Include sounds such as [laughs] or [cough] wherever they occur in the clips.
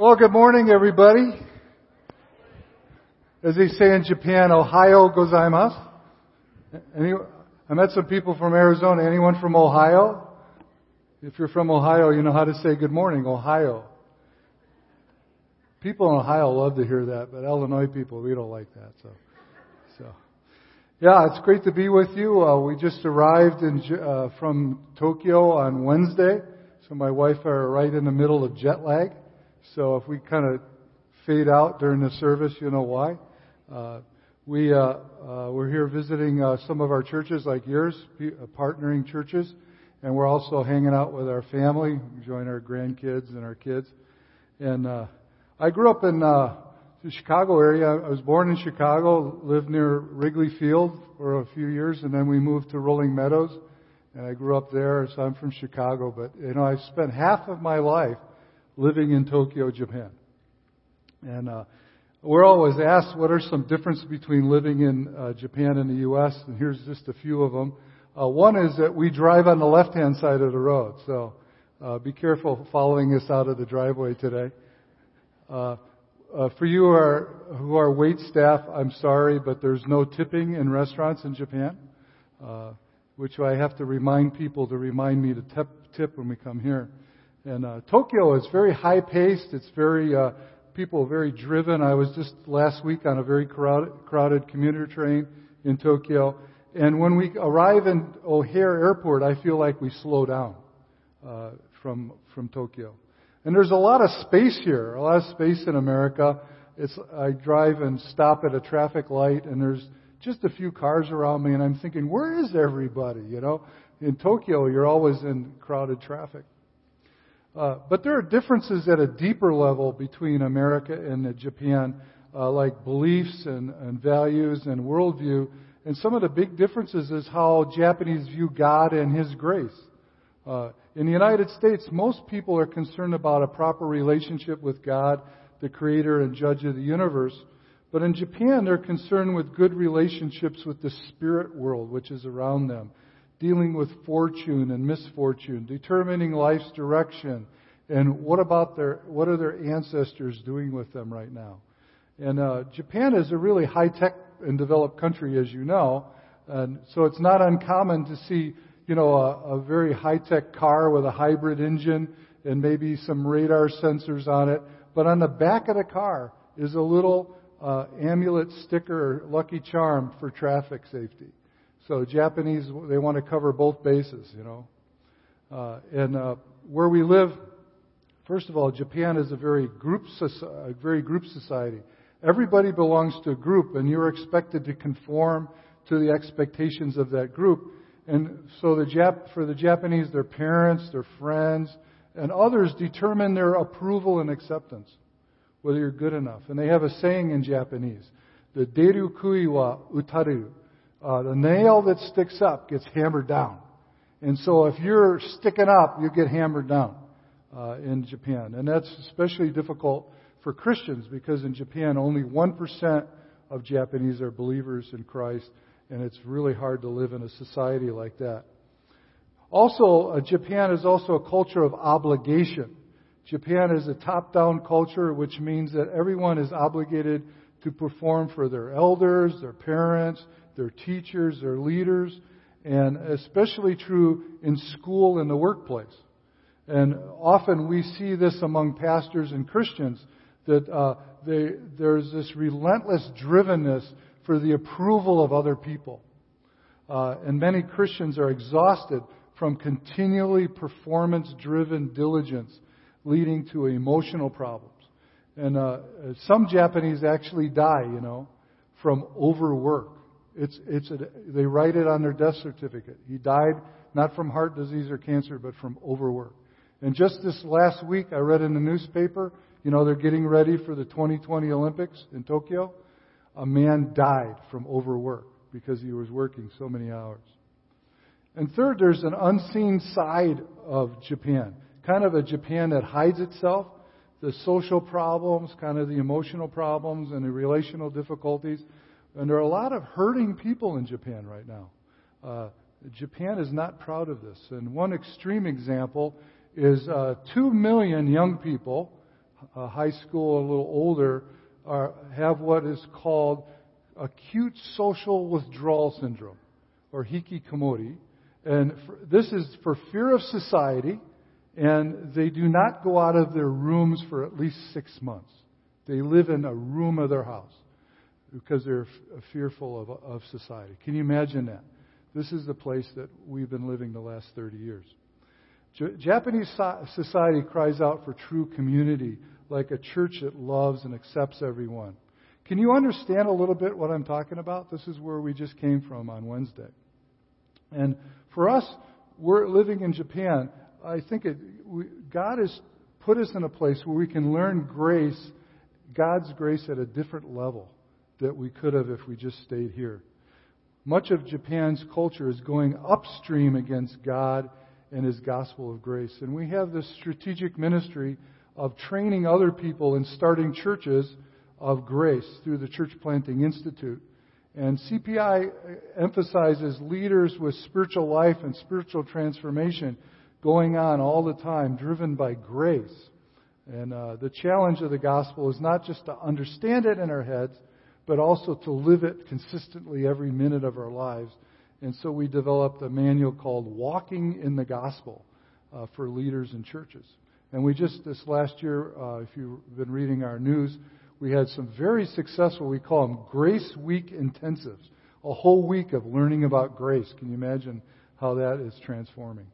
Well, good morning, everybody. As they say in Japan, Ohayo gozaimasu. Any, I met some people from Arizona. Anyone from Ohio? If you're from Ohio, you know how to say good morning, Ohio. People in Ohio love to hear that, but Illinois people, we don't like that. So, so yeah, it's great to be with you. Uh, we just arrived in, uh, from Tokyo on Wednesday, so my wife are right in the middle of jet lag. So if we kind of fade out during the service, you know why. Uh, we uh, uh, we're here visiting uh, some of our churches, like yours, partnering churches, and we're also hanging out with our family, enjoying our grandkids and our kids. And uh, I grew up in uh, the Chicago area. I was born in Chicago, lived near Wrigley Field for a few years, and then we moved to Rolling Meadows, and I grew up there. So I'm from Chicago, but you know I spent half of my life living in Tokyo, Japan. And uh, we're always asked what are some differences between living in uh, Japan and the U.S. And here's just a few of them. Uh, one is that we drive on the left-hand side of the road, so uh, be careful following us out of the driveway today. Uh, uh, for you who are, who are wait staff, I'm sorry, but there's no tipping in restaurants in Japan, uh, which I have to remind people to remind me to tip, tip when we come here. And uh, Tokyo is very high paced. It's very uh, people very driven. I was just last week on a very crowded, crowded commuter train in Tokyo, and when we arrive in O'Hare Airport, I feel like we slow down uh, from from Tokyo. And there's a lot of space here, a lot of space in America. It's, I drive and stop at a traffic light and there's just a few cars around me and I'm thinking, where is everybody? You know, in Tokyo, you're always in crowded traffic. Uh, but there are differences at a deeper level between America and Japan, uh, like beliefs and, and values and worldview. And some of the big differences is how Japanese view God and His grace. Uh, in the United States, most people are concerned about a proper relationship with God, the creator and judge of the universe. But in Japan, they're concerned with good relationships with the spirit world, which is around them, dealing with fortune and misfortune, determining life's direction, and what about their, what are their ancestors doing with them right now? And uh, Japan is a really high tech and developed country, as you know, and so it's not uncommon to see you know, a, a very high-tech car with a hybrid engine and maybe some radar sensors on it. But on the back of the car is a little uh, amulet sticker, lucky charm for traffic safety. So Japanese, they want to cover both bases, you know. Uh, and uh, where we live, first of all, Japan is a very group, a very group society. Everybody belongs to a group, and you're expected to conform to the expectations of that group. And so the Jap- for the Japanese, their parents, their friends, and others determine their approval and acceptance, whether you're good enough. And they have a saying in Japanese, the deru kui wa utaru. Uh, the nail that sticks up gets hammered down. And so if you're sticking up, you get hammered down uh, in Japan. And that's especially difficult for Christians because in Japan only 1% of Japanese are believers in Christ and it's really hard to live in a society like that. Also, uh, Japan is also a culture of obligation. Japan is a top down culture, which means that everyone is obligated to perform for their elders, their parents, their teachers, their leaders, and especially true in school and the workplace. And often we see this among pastors and Christians that uh, they, there's this relentless drivenness for the approval of other people. Uh, and many Christians are exhausted from continually performance driven diligence, leading to emotional problems. And uh, some Japanese actually die, you know, from overwork. It's, it's a, they write it on their death certificate. He died not from heart disease or cancer, but from overwork. And just this last week, I read in the newspaper, you know, they're getting ready for the 2020 Olympics in Tokyo a man died from overwork because he was working so many hours. And third, there's an unseen side of Japan, kind of a Japan that hides itself, the social problems, kind of the emotional problems, and the relational difficulties. And there are a lot of hurting people in Japan right now. Uh, Japan is not proud of this. And one extreme example is uh, two million young people uh, high school, a little older, are, have what is called acute social withdrawal syndrome, or hikikomori. And for, this is for fear of society, and they do not go out of their rooms for at least six months. They live in a room of their house because they're f- uh, fearful of, uh, of society. Can you imagine that? This is the place that we've been living the last 30 years. J- Japanese so- society cries out for true community, like a church that loves and accepts everyone. Can you understand a little bit what I'm talking about? This is where we just came from on Wednesday. And for us, we're living in Japan. I think it, we, God has put us in a place where we can learn grace, God's grace at a different level that we could have if we just stayed here. Much of Japan's culture is going upstream against God and His gospel of grace. And we have this strategic ministry of training other people and starting churches of grace through the Church Planting Institute. And CPI emphasizes leaders with spiritual life and spiritual transformation going on all the time, driven by grace. And uh, the challenge of the gospel is not just to understand it in our heads, but also to live it consistently every minute of our lives. And so we developed a manual called Walking in the Gospel uh, for leaders and churches. And we just, this last year, uh, if you've been reading our news, we had some very successful, we call them Grace Week intensives. A whole week of learning about grace. Can you imagine how that is transforming?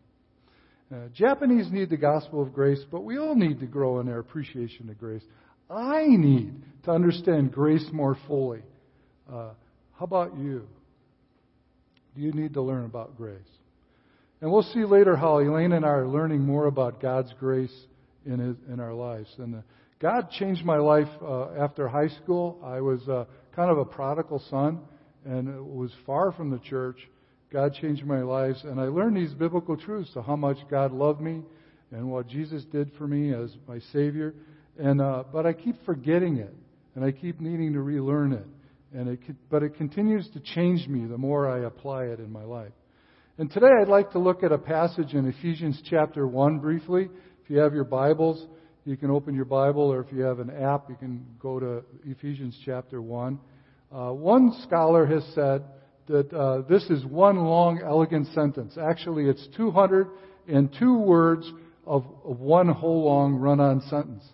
Uh, Japanese need the gospel of grace, but we all need to grow in our appreciation of grace. I need to understand grace more fully. Uh, how about you? Do you need to learn about grace? And we'll see later how Elaine and I are learning more about God's grace in, his, in our lives. And uh, God changed my life uh, after high school. I was uh, kind of a prodigal son and was far from the church. God changed my life, and I learned these biblical truths of how much God loved me and what Jesus did for me as my Savior. And uh, but I keep forgetting it, and I keep needing to relearn it. And it, but it continues to change me the more I apply it in my life. And today I'd like to look at a passage in Ephesians chapter 1 briefly. If you have your Bibles, you can open your Bible, or if you have an app, you can go to Ephesians chapter 1. Uh, one scholar has said that uh, this is one long, elegant sentence. Actually, it's 202 words of, of one whole long run on sentence.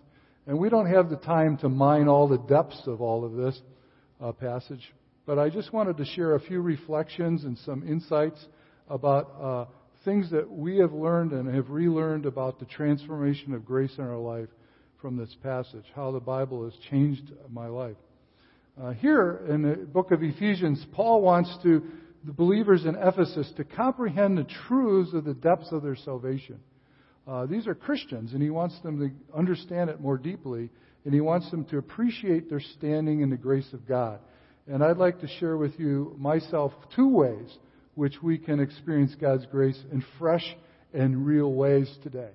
And we don't have the time to mine all the depths of all of this uh, passage, but I just wanted to share a few reflections and some insights about uh, things that we have learned and have relearned about the transformation of grace in our life from this passage, how the Bible has changed my life. Uh, here in the book of Ephesians, Paul wants to the believers in Ephesus to comprehend the truths of the depths of their salvation. Uh, these are Christians, and he wants them to understand it more deeply, and he wants them to appreciate their standing in the grace of God. And I'd like to share with you myself two ways which we can experience God's grace in fresh and real ways today.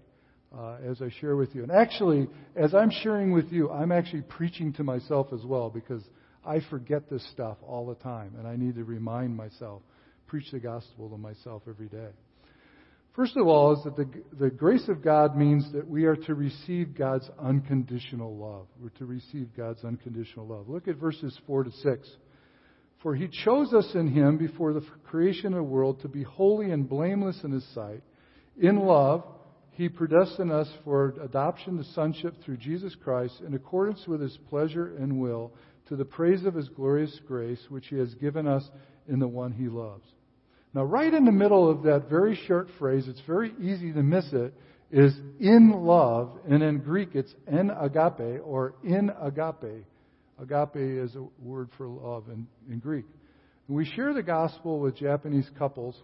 Uh, as I share with you. And actually, as I'm sharing with you, I'm actually preaching to myself as well because I forget this stuff all the time, and I need to remind myself, preach the gospel to myself every day. First of all, is that the, the grace of God means that we are to receive God's unconditional love. We're to receive God's unconditional love. Look at verses 4 to 6. For he chose us in him before the creation of the world to be holy and blameless in his sight. In love, he predestined us for adoption to sonship through Jesus Christ in accordance with his pleasure and will to the praise of his glorious grace, which he has given us in the one he loves. Now, right in the middle of that very short phrase, it's very easy to miss it, is in love, and in Greek it's en agape or in agape. Agape is a word for love in, in Greek. And we share the gospel with Japanese couples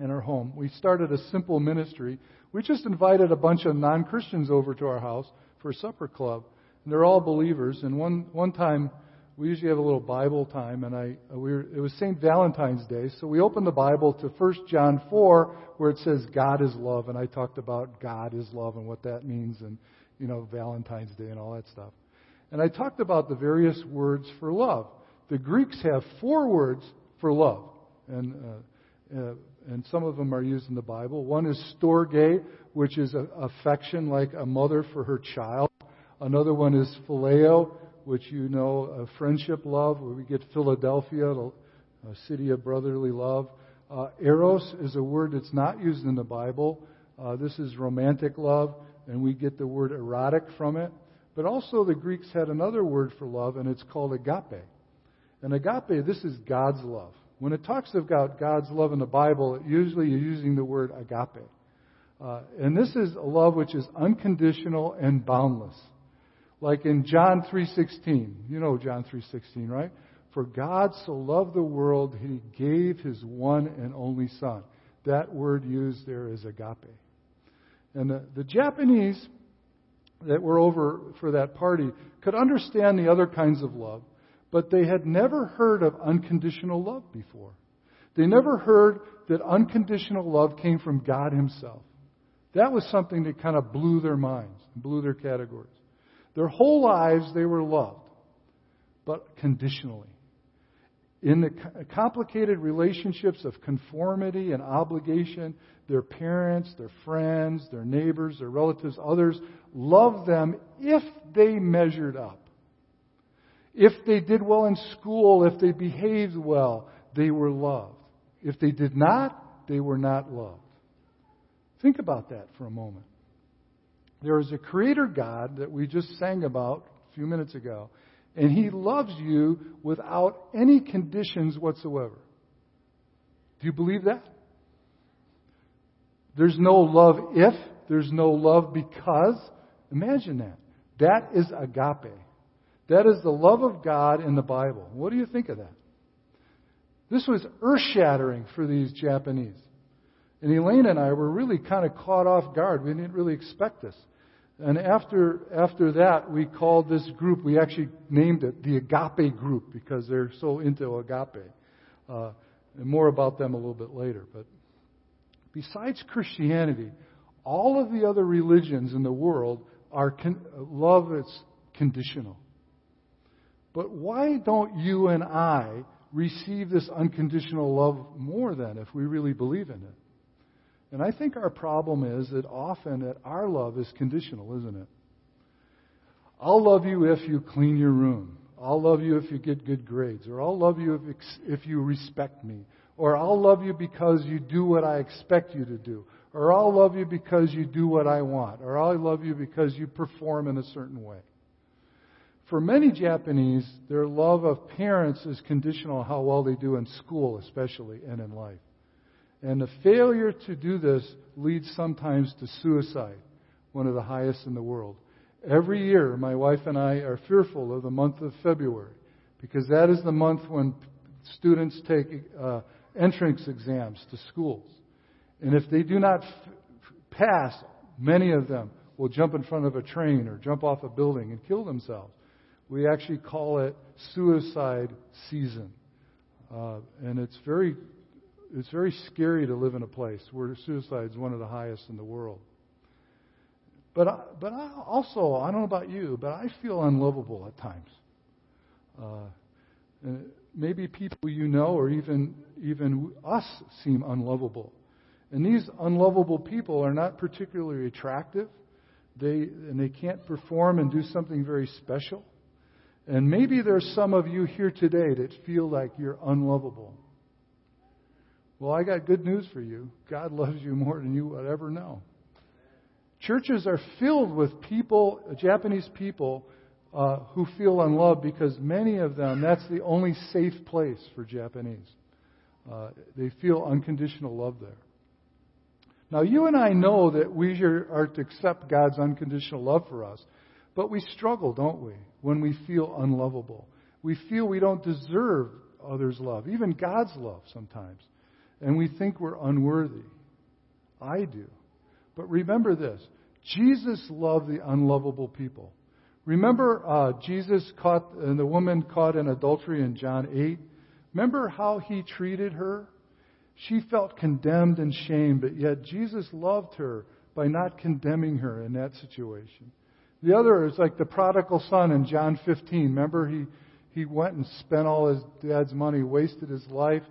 in our home. We started a simple ministry. We just invited a bunch of non Christians over to our house for a supper club. And they're all believers. And one, one time, we usually have a little Bible time, and I we were, it was St. Valentine's Day, so we opened the Bible to 1 John 4, where it says God is love, and I talked about God is love and what that means, and you know Valentine's Day and all that stuff. And I talked about the various words for love. The Greeks have four words for love, and uh, uh, and some of them are used in the Bible. One is storge, which is affection like a mother for her child. Another one is phileo, which you know, a friendship love, where we get Philadelphia, a city of brotherly love. Uh, eros is a word that's not used in the Bible. Uh, this is romantic love, and we get the word erotic from it. But also, the Greeks had another word for love, and it's called agape. And agape, this is God's love. When it talks about God's love in the Bible, usually you're using the word agape. Uh, and this is a love which is unconditional and boundless. Like in John 3:16. You know John 3:16, right? For God so loved the world he gave his one and only son. That word used there is agape. And the, the Japanese that were over for that party could understand the other kinds of love, but they had never heard of unconditional love before. They never heard that unconditional love came from God Himself. That was something that kind of blew their minds, blew their categories. Their whole lives they were loved, but conditionally. In the complicated relationships of conformity and obligation, their parents, their friends, their neighbors, their relatives, others loved them if they measured up. If they did well in school, if they behaved well, they were loved. If they did not, they were not loved. Think about that for a moment. There is a creator God that we just sang about a few minutes ago, and he loves you without any conditions whatsoever. Do you believe that? There's no love if, there's no love because. Imagine that. That is agape. That is the love of God in the Bible. What do you think of that? This was earth shattering for these Japanese. And Elaine and I were really kind of caught off guard. We didn't really expect this. And after, after that, we called this group, we actually named it the Agape Group because they're so into agape. Uh, and more about them a little bit later. But besides Christianity, all of the other religions in the world are con- love is conditional. But why don't you and I receive this unconditional love more than if we really believe in it? And I think our problem is that often that our love is conditional, isn't it? I'll love you if you clean your room. I'll love you if you get good grades. Or I'll love you if, if you respect me. Or I'll love you because you do what I expect you to do. Or I'll love you because you do what I want. Or I'll love you because you perform in a certain way. For many Japanese, their love of parents is conditional on how well they do in school, especially, and in life. And the failure to do this leads sometimes to suicide, one of the highest in the world. Every year, my wife and I are fearful of the month of February because that is the month when students take uh, entrance exams to schools. And if they do not f- pass, many of them will jump in front of a train or jump off a building and kill themselves. We actually call it suicide season. Uh, and it's very, it's very scary to live in a place where suicide is one of the highest in the world. But, I, but I also, I don't know about you, but I feel unlovable at times. Uh, maybe people you know or even, even us seem unlovable. And these unlovable people are not particularly attractive. They, and they can't perform and do something very special. And maybe there's some of you here today that feel like you're unlovable. Well, I got good news for you. God loves you more than you would ever know. Churches are filled with people, Japanese people, uh, who feel unloved because many of them, that's the only safe place for Japanese. Uh, they feel unconditional love there. Now, you and I know that we are to accept God's unconditional love for us. But we struggle, don't we, when we feel unlovable? We feel we don't deserve others' love, even God's love sometimes. And we think we're unworthy. I do. But remember this Jesus loved the unlovable people. Remember uh, Jesus caught, and the woman caught in adultery in John 8? Remember how he treated her? She felt condemned and shamed, but yet Jesus loved her by not condemning her in that situation. The other is like the prodigal son in John 15. Remember, he, he went and spent all his dad's money, wasted his life,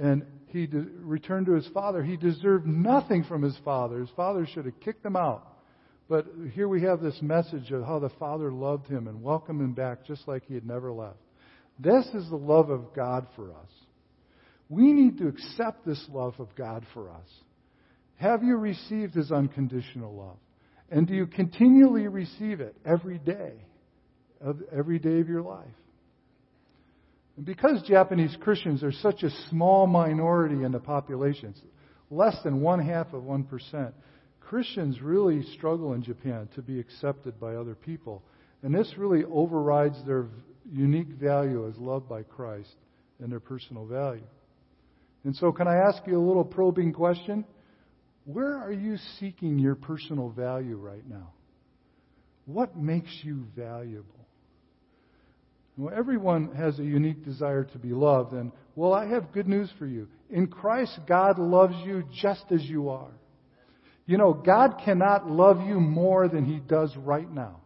and he de- returned to his father. He deserved nothing from his father. His father should have kicked him out. But here we have this message of how the Father loved him and welcomed him back just like he had never left. This is the love of God for us. We need to accept this love of God for us. Have you received his unconditional love? And do you continually receive it every day, of every day of your life? And because Japanese Christians are such a small minority in the population, less than one half of 1%, Christians really struggle in Japan to be accepted by other people. And this really overrides their unique value as loved by Christ and their personal value. And so, can I ask you a little probing question? Where are you seeking your personal value right now? What makes you valuable? Well, everyone has a unique desire to be loved, and well, I have good news for you. In Christ, God loves you just as you are. You know, God cannot love you more than He does right now.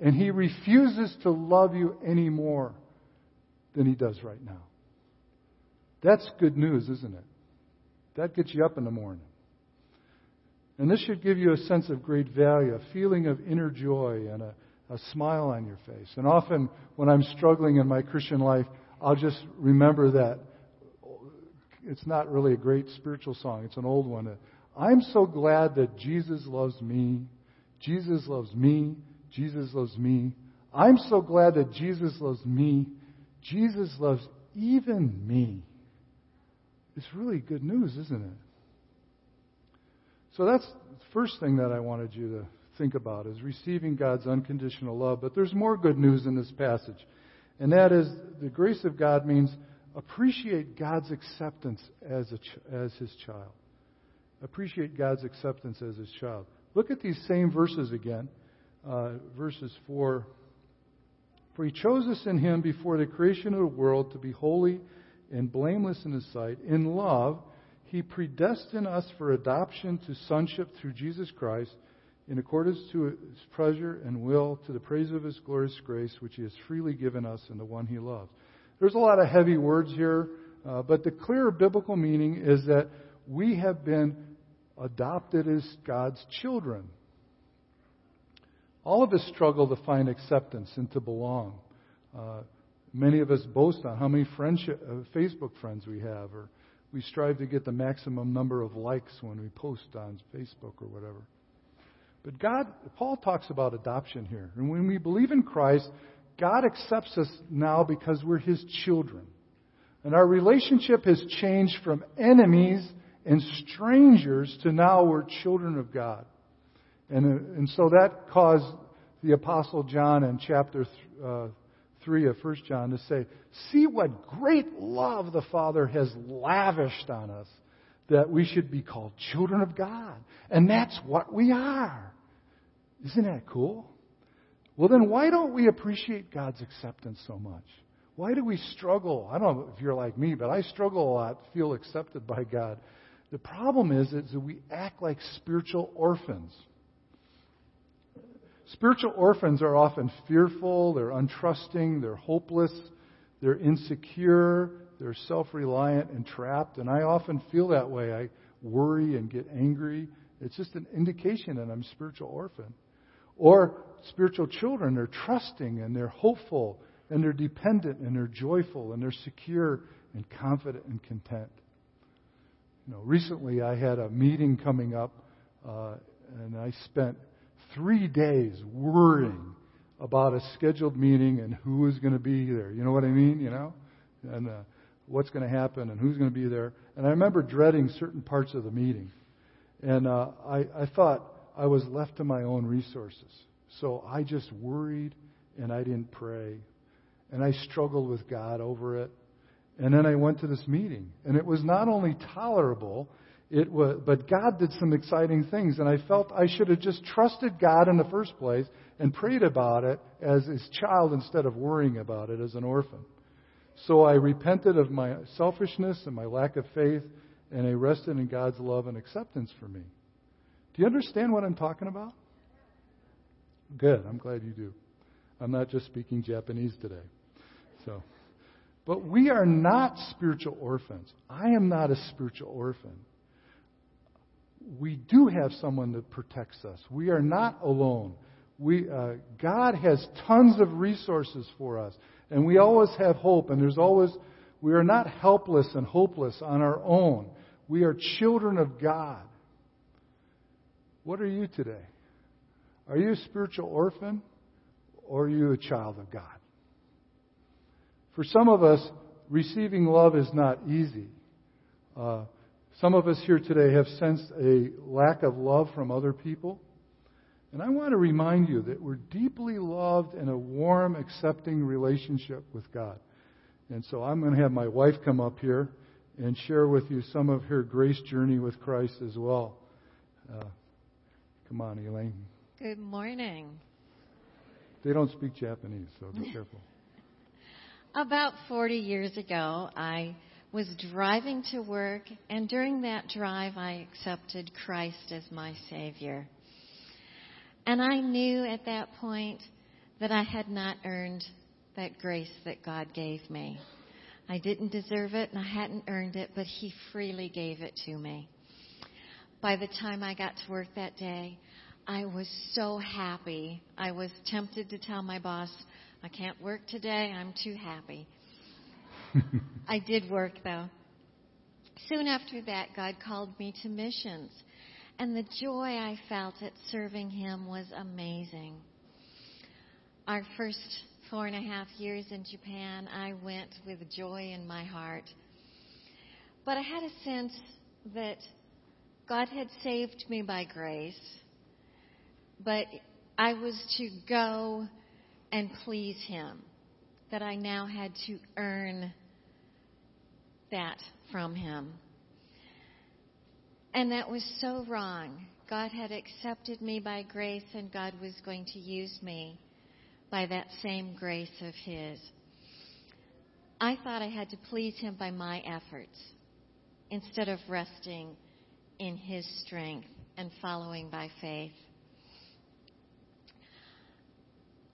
And He refuses to love you any more than He does right now. That's good news, isn't it? That gets you up in the morning. And this should give you a sense of great value, a feeling of inner joy, and a, a smile on your face. And often, when I'm struggling in my Christian life, I'll just remember that it's not really a great spiritual song, it's an old one. I'm so glad that Jesus loves me. Jesus loves me. Jesus loves me. I'm so glad that Jesus loves me. Jesus loves even me. It's really good news, isn't it? So that's the first thing that I wanted you to think about is receiving God's unconditional love. But there's more good news in this passage. And that is the grace of God means appreciate God's acceptance as, a, as his child. Appreciate God's acceptance as his child. Look at these same verses again. Uh, verses 4. For he chose us in him before the creation of the world to be holy and blameless in his sight. In love, he predestined us for adoption to sonship through Jesus Christ in accordance to his pleasure and will to the praise of his glorious grace, which he has freely given us in the one he loves. There's a lot of heavy words here, uh, but the clear biblical meaning is that we have been adopted as God's children. All of us struggle to find acceptance and to belong. Uh, many of us boast on how many friendship, uh, Facebook friends we have, or we strive to get the maximum number of likes when we post on Facebook or whatever. But God, Paul talks about adoption here. And when we believe in Christ, God accepts us now because we're His children. And our relationship has changed from enemies and strangers to now we're children of God. And, uh, and so that caused the Apostle John in chapter uh, 3 of 1 John to say, See what great love the Father has lavished on us that we should be called children of God. And that's what we are. Isn't that cool? Well, then why don't we appreciate God's acceptance so much? Why do we struggle? I don't know if you're like me, but I struggle a lot to feel accepted by God. The problem is, is that we act like spiritual orphans. Spiritual orphans are often fearful, they're untrusting, they're hopeless, they're insecure, they're self reliant and trapped. And I often feel that way. I worry and get angry. It's just an indication that I'm a spiritual orphan. Or spiritual children, they're trusting and they're hopeful and they're dependent and they're joyful and they're secure and confident and content. You know, recently I had a meeting coming up, uh, and I spent three days worrying about a scheduled meeting and who was going to be there. You know what I mean? You know, and uh, what's going to happen and who's going to be there. And I remember dreading certain parts of the meeting, and uh, I, I thought I was left to my own resources. So I just worried and I didn't pray, and I struggled with God over it. And then I went to this meeting, and it was not only tolerable, it was, but God did some exciting things, and I felt I should have just trusted God in the first place and prayed about it as his child instead of worrying about it as an orphan. So I repented of my selfishness and my lack of faith, and I rested in God's love and acceptance for me. Do you understand what I'm talking about? Good. I'm glad you do. I'm not just speaking Japanese today. So, but we are not spiritual orphans. I am not a spiritual orphan we do have someone that protects us. We are not alone. We, uh, God has tons of resources for us, and we always have hope, and there's always, we are not helpless and hopeless on our own. We are children of God. What are you today? Are you a spiritual orphan or are you a child of God? For some of us, receiving love is not easy. Uh, some of us here today have sensed a lack of love from other people. And I want to remind you that we're deeply loved in a warm, accepting relationship with God. And so I'm going to have my wife come up here and share with you some of her grace journey with Christ as well. Uh, come on, Elaine. Good morning. They don't speak Japanese, so be careful. [laughs] About 40 years ago, I was driving to work, and during that drive, I accepted Christ as my Savior. And I knew at that point that I had not earned that grace that God gave me. I didn't deserve it and I hadn't earned it, but He freely gave it to me. By the time I got to work that day, I was so happy. I was tempted to tell my boss, I can't work today, I'm too happy. [laughs] I did work though. Soon after that, God called me to missions, and the joy I felt at serving Him was amazing. Our first four and a half years in Japan, I went with joy in my heart. But I had a sense that God had saved me by grace, but I was to go and please Him, that I now had to earn that from him. And that was so wrong. God had accepted me by grace, and God was going to use me by that same grace of His. I thought I had to please Him by my efforts instead of resting in His strength and following by faith.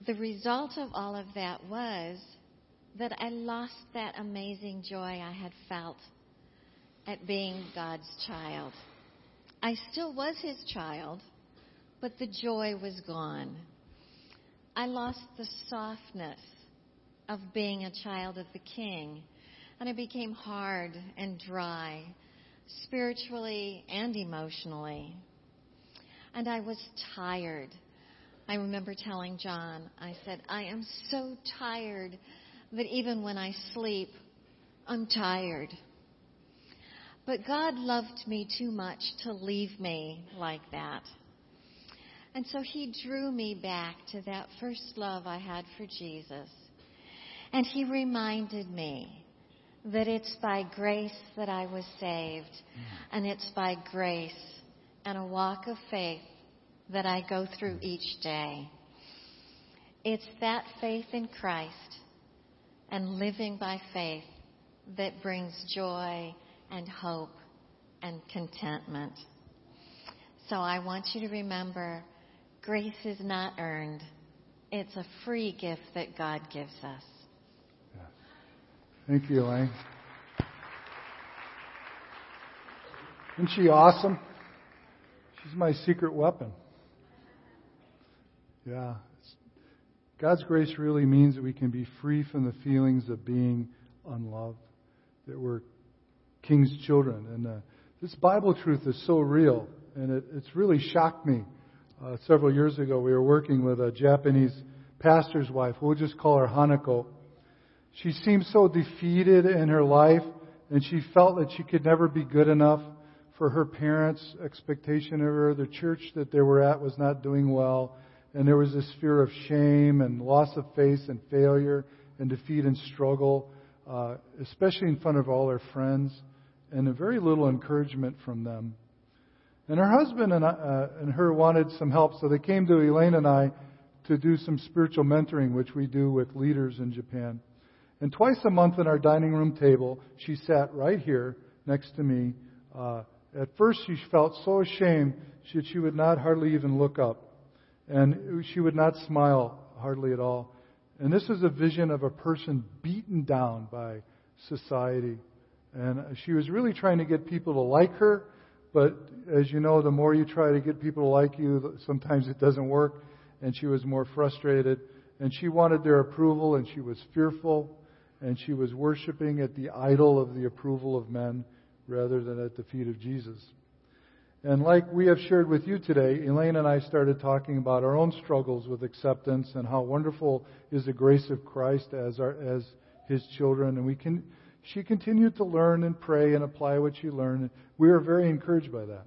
The result of all of that was that I lost that amazing joy I had felt at being God's child. I still was his child, but the joy was gone. I lost the softness of being a child of the king, and I became hard and dry, spiritually and emotionally. And I was tired. I remember telling John, I said, I am so tired that even when I sleep, I'm tired. But God loved me too much to leave me like that. And so He drew me back to that first love I had for Jesus. And He reminded me that it's by grace that I was saved. Mm. And it's by grace and a walk of faith that I go through each day. It's that faith in Christ and living by faith that brings joy and hope and contentment. So I want you to remember grace is not earned. It's a free gift that God gives us. Thank you, Elaine. Isn't she awesome? She's my secret weapon. Yeah, God's grace really means that we can be free from the feelings of being unloved, that we're King's children. And uh, this Bible truth is so real, and it, it's really shocked me. Uh, several years ago, we were working with a Japanese pastor's wife. We'll just call her Hanako. She seemed so defeated in her life, and she felt that she could never be good enough for her parents' expectation of her. The church that they were at was not doing well and there was this fear of shame and loss of face and failure and defeat and struggle, uh, especially in front of all her friends, and a very little encouragement from them. And her husband and, uh, and her wanted some help, so they came to Elaine and I to do some spiritual mentoring, which we do with leaders in Japan. And twice a month at our dining room table, she sat right here next to me. Uh, at first, she felt so ashamed that she would not hardly even look up and she would not smile hardly at all. And this is a vision of a person beaten down by society. And she was really trying to get people to like her, But as you know, the more you try to get people to like you, sometimes it doesn't work. And she was more frustrated. And she wanted their approval, and she was fearful. And she was worshiping at the idol of the approval of men rather than at the feet of Jesus. And like we have shared with you today, Elaine and I started talking about our own struggles with acceptance and how wonderful is the grace of Christ as our, as His children. And we can, she continued to learn and pray and apply what she learned. We were very encouraged by that.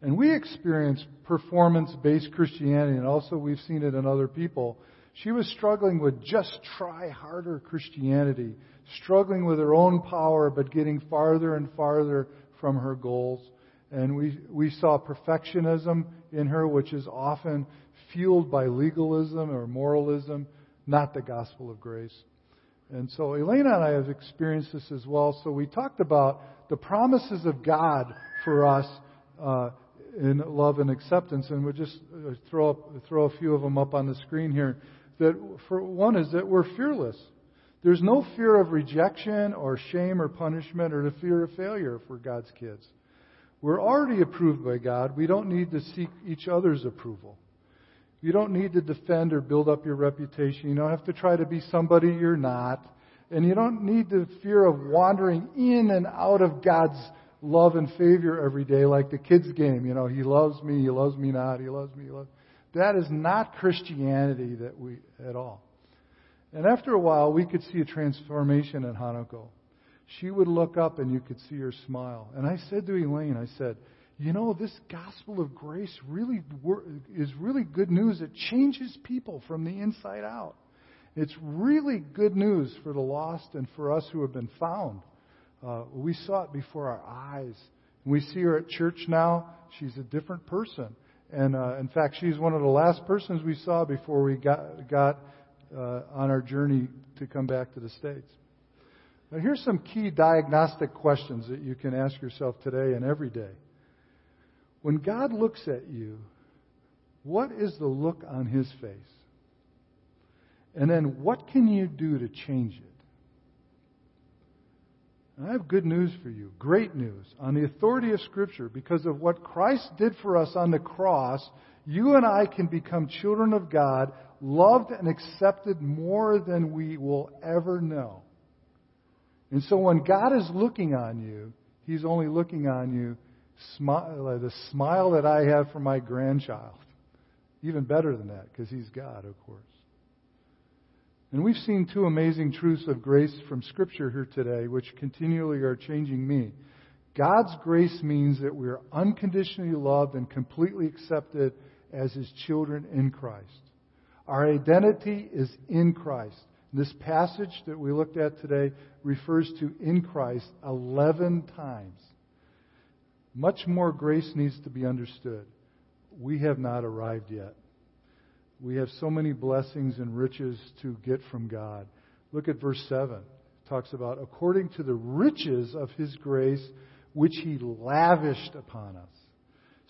And we experienced performance-based Christianity, and also we've seen it in other people. She was struggling with just try harder Christianity, struggling with her own power, but getting farther and farther from her goals. And we, we saw perfectionism in her, which is often fueled by legalism or moralism, not the gospel of grace. And so Elaine and I have experienced this as well. So we talked about the promises of God for us uh, in love and acceptance, and we'll just uh, throw up, throw a few of them up on the screen here. That for one is that we're fearless. There's no fear of rejection or shame or punishment or the fear of failure for God's kids. We're already approved by God. We don't need to seek each other's approval. You don't need to defend or build up your reputation. You don't have to try to be somebody you're not. And you don't need the fear of wandering in and out of God's love and favor every day like the kids' game. You know, He loves me, He loves me not, He loves me, He loves That is not Christianity that we, at all. And after a while, we could see a transformation in Hanako she would look up and you could see her smile. And I said to Elaine, I said, you know, this gospel of grace really is really good news. It changes people from the inside out. It's really good news for the lost and for us who have been found. Uh, we saw it before our eyes. We see her at church now. She's a different person. And uh, in fact, she's one of the last persons we saw before we got, got uh, on our journey to come back to the States. Now, here's some key diagnostic questions that you can ask yourself today and every day. When God looks at you, what is the look on his face? And then what can you do to change it? And I have good news for you, great news. On the authority of Scripture, because of what Christ did for us on the cross, you and I can become children of God, loved and accepted more than we will ever know. And so when God is looking on you, He's only looking on you smile, the smile that I have for my grandchild. Even better than that, because He's God, of course. And we've seen two amazing truths of grace from Scripture here today, which continually are changing me. God's grace means that we are unconditionally loved and completely accepted as His children in Christ. Our identity is in Christ. This passage that we looked at today refers to in Christ 11 times. Much more grace needs to be understood. We have not arrived yet. We have so many blessings and riches to get from God. Look at verse 7. It talks about according to the riches of his grace which he lavished upon us.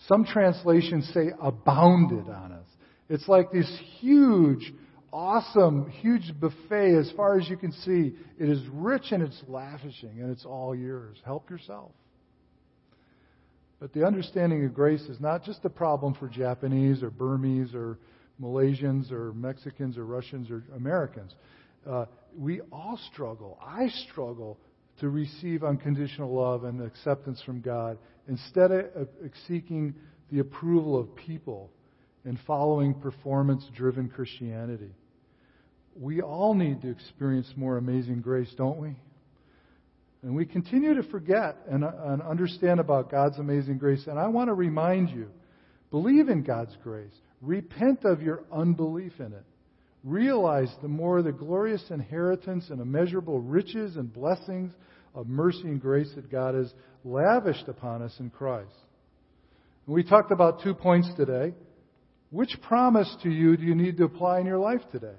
Some translations say abounded on us. It's like this huge awesome, huge buffet as far as you can see. It is rich and it's lavishing and it's all yours. Help yourself. But the understanding of grace is not just a problem for Japanese or Burmese or Malaysians or Mexicans or Russians or Americans. Uh, we all struggle. I struggle to receive unconditional love and acceptance from God instead of seeking the approval of people and following performance driven Christianity. We all need to experience more amazing grace, don't we? And we continue to forget and, uh, and understand about God's amazing grace. And I want to remind you believe in God's grace, repent of your unbelief in it. Realize the more the glorious inheritance and immeasurable riches and blessings of mercy and grace that God has lavished upon us in Christ. And we talked about two points today. Which promise to you do you need to apply in your life today?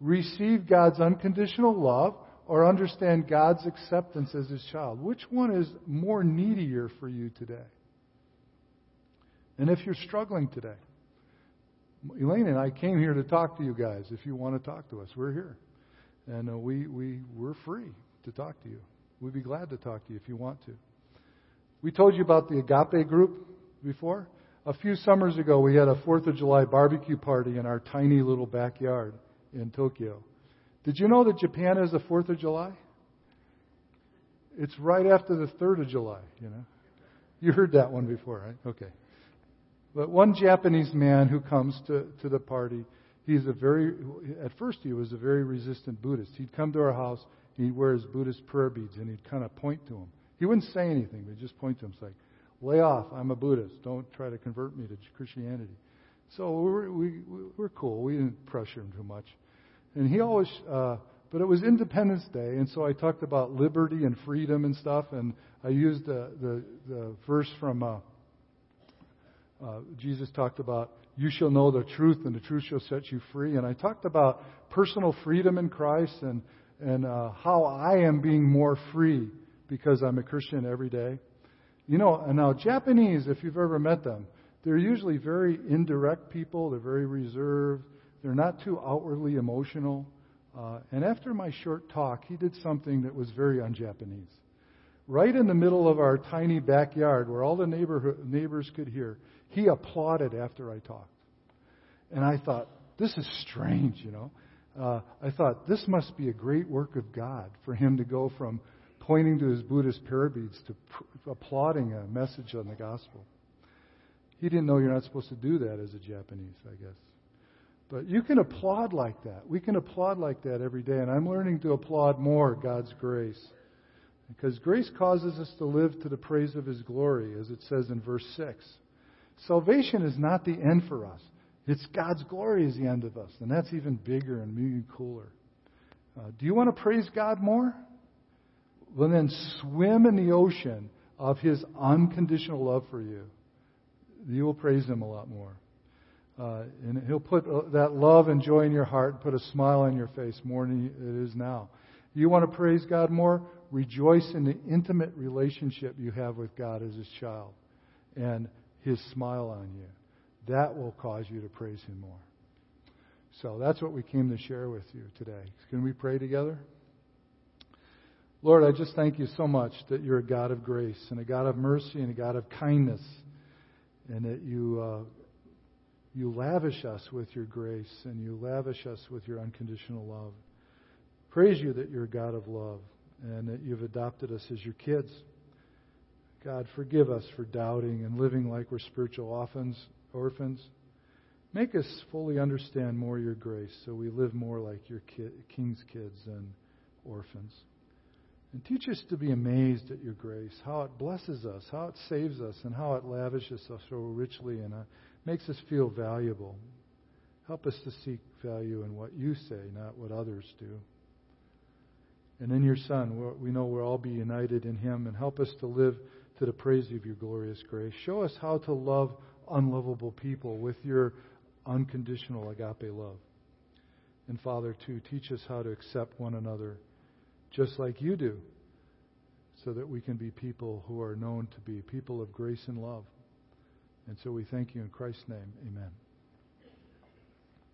Receive God's unconditional love or understand God's acceptance as his child? Which one is more needier for you today? And if you're struggling today, Elaine and I came here to talk to you guys. If you want to talk to us, we're here. And uh, we, we, we're free to talk to you. We'd be glad to talk to you if you want to. We told you about the Agape group before. A few summers ago, we had a 4th of July barbecue party in our tiny little backyard in Tokyo. Did you know that Japan has the 4th of July? It's right after the 3rd of July, you know. You heard that one before, right? Okay. But one Japanese man who comes to, to the party, he's a very, at first he was a very resistant Buddhist. He'd come to our house, he'd wear his Buddhist prayer beads, and he'd kind of point to him. He wouldn't say anything, but he'd just point to him. Like, lay off, I'm a Buddhist. Don't try to convert me to Christianity. So we're, we, we're cool. We didn't pressure him too much. And he always, uh, but it was Independence Day, and so I talked about liberty and freedom and stuff, and I used the, the, the verse from uh, uh, Jesus talked about, you shall know the truth, and the truth shall set you free. And I talked about personal freedom in Christ and, and uh, how I am being more free because I'm a Christian every day. You know, and now Japanese, if you've ever met them, they're usually very indirect people. They're very reserved. They're not too outwardly emotional. Uh, and after my short talk, he did something that was very un Japanese. Right in the middle of our tiny backyard where all the neighborhood, neighbors could hear, he applauded after I talked. And I thought, this is strange, you know. Uh, I thought, this must be a great work of God for him to go from pointing to his Buddhist prayer beads to pr- applauding a message on the gospel. He didn't know you're not supposed to do that as a Japanese, I guess. But you can applaud like that. We can applaud like that every day. And I'm learning to applaud more God's grace. Because grace causes us to live to the praise of His glory, as it says in verse 6. Salvation is not the end for us. It's God's glory is the end of us. And that's even bigger and even cooler. Uh, do you want to praise God more? Well, then swim in the ocean of His unconditional love for you. You will praise Him a lot more. Uh, and He'll put uh, that love and joy in your heart and put a smile on your face more than it is now. You want to praise God more? Rejoice in the intimate relationship you have with God as His child and His smile on you. That will cause you to praise Him more. So that's what we came to share with you today. Can we pray together? Lord, I just thank you so much that you're a God of grace and a God of mercy and a God of kindness, and that you uh, you lavish us with your grace and you lavish us with your unconditional love. Praise you that you're a God of love and that you've adopted us as your kids. God, forgive us for doubting and living like we're spiritual orphans. Make us fully understand more your grace so we live more like your king's kids and orphans. And teach us to be amazed at your grace, how it blesses us, how it saves us, and how it lavishes us so richly and makes us feel valuable. Help us to seek value in what you say, not what others do. And in your Son, we know we'll all be united in Him, and help us to live to the praise of your glorious grace. Show us how to love unlovable people with your unconditional agape love. And Father, too, teach us how to accept one another just like you do, so that we can be people who are known to be people of grace and love. And so we thank you in Christ's name. Amen.